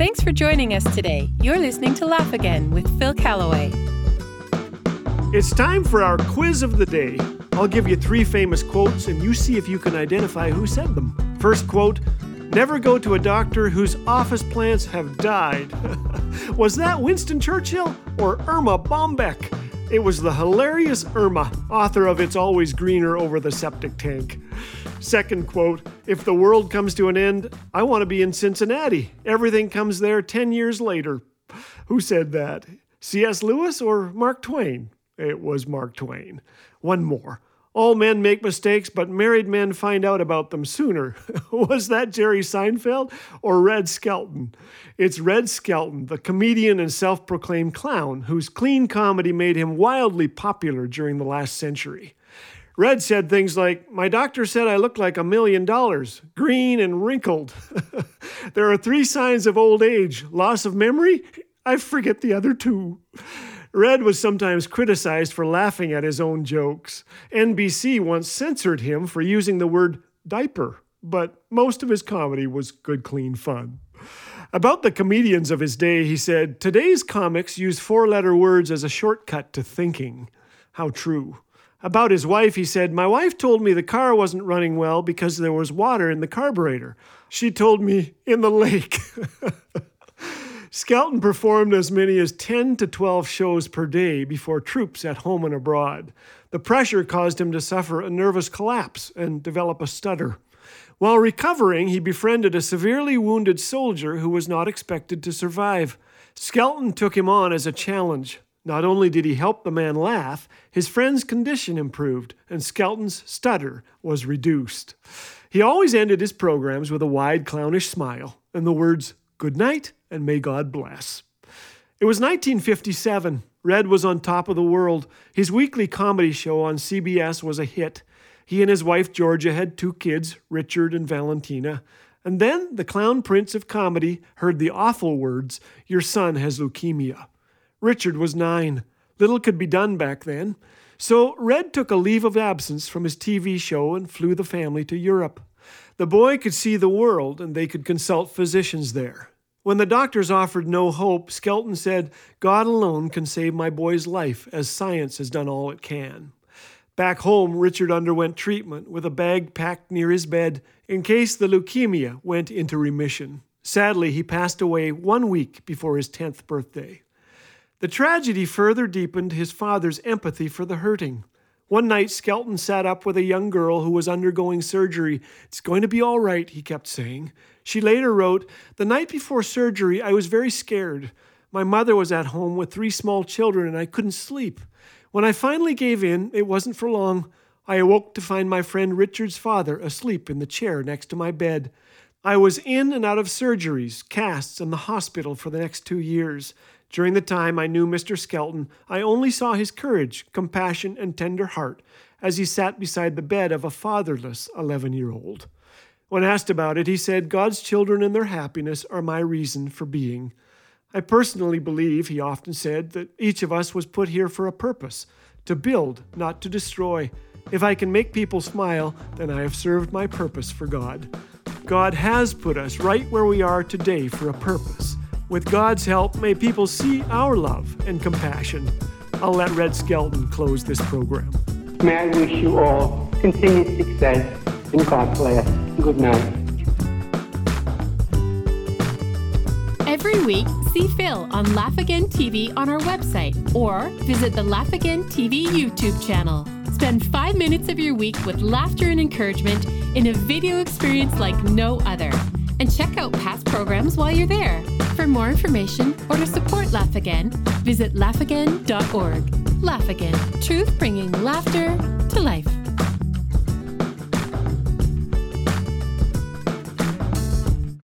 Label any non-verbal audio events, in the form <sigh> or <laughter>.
Thanks for joining us today. You're listening to Laugh Again with Phil Callaway. It's time for our quiz of the day. I'll give you three famous quotes and you see if you can identify who said them. First quote Never go to a doctor whose office plants have died. <laughs> was that Winston Churchill or Erma Bombeck? It was the hilarious Erma, author of It's Always Greener Over the Septic Tank. Second quote If the world comes to an end, I want to be in Cincinnati. Everything comes there 10 years later. Who said that? C.S. Lewis or Mark Twain? It was Mark Twain. One more. All men make mistakes, but married men find out about them sooner. <laughs> Was that Jerry Seinfeld or Red Skelton? It's Red Skelton, the comedian and self proclaimed clown, whose clean comedy made him wildly popular during the last century. Red said things like, My doctor said I look like a million dollars, green and wrinkled. <laughs> there are three signs of old age loss of memory. I forget the other two. Red was sometimes criticized for laughing at his own jokes. NBC once censored him for using the word diaper, but most of his comedy was good, clean fun. About the comedians of his day, he said, Today's comics use four letter words as a shortcut to thinking. How true. About his wife, he said, My wife told me the car wasn't running well because there was water in the carburetor. She told me in the lake. <laughs> Skelton performed as many as 10 to 12 shows per day before troops at home and abroad. The pressure caused him to suffer a nervous collapse and develop a stutter. While recovering, he befriended a severely wounded soldier who was not expected to survive. Skelton took him on as a challenge. Not only did he help the man laugh, his friend's condition improved, and Skelton's stutter was reduced. He always ended his programs with a wide, clownish smile and the words, Good night and may God bless. It was 1957. Red was on top of the world. His weekly comedy show on CBS was a hit. He and his wife Georgia had two kids, Richard and Valentina. And then the clown prince of comedy heard the awful words, Your son has leukemia. Richard was nine. Little could be done back then. So Red took a leave of absence from his TV show and flew the family to Europe. The boy could see the world and they could consult physicians there. When the doctors offered no hope, Skelton said, God alone can save my boy's life, as science has done all it can. Back home, Richard underwent treatment with a bag packed near his bed in case the leukemia went into remission. Sadly, he passed away one week before his 10th birthday. The tragedy further deepened his father's empathy for the hurting. One night, Skelton sat up with a young girl who was undergoing surgery. It's going to be all right, he kept saying. She later wrote, The night before surgery, I was very scared. My mother was at home with three small children, and I couldn't sleep. When I finally gave in, it wasn't for long. I awoke to find my friend Richard's father asleep in the chair next to my bed. I was in and out of surgeries, casts, and the hospital for the next two years. During the time I knew Mr. Skelton, I only saw his courage, compassion, and tender heart as he sat beside the bed of a fatherless 11 year old. When asked about it, he said, God's children and their happiness are my reason for being. I personally believe, he often said, that each of us was put here for a purpose to build, not to destroy. If I can make people smile, then I have served my purpose for God. God has put us right where we are today for a purpose. With God's help, may people see our love and compassion. I'll let Red Skelton close this program. May I wish you all continued success and God bless. Good night. Every week, see Phil on Laugh Again TV on our website or visit the Laugh Again TV YouTube channel. Spend five minutes of your week with laughter and encouragement in a video experience like no other. And check out past programs while you're there. For more information or to support Laugh Again, visit laughagain.org. Laugh Again, truth bringing laughter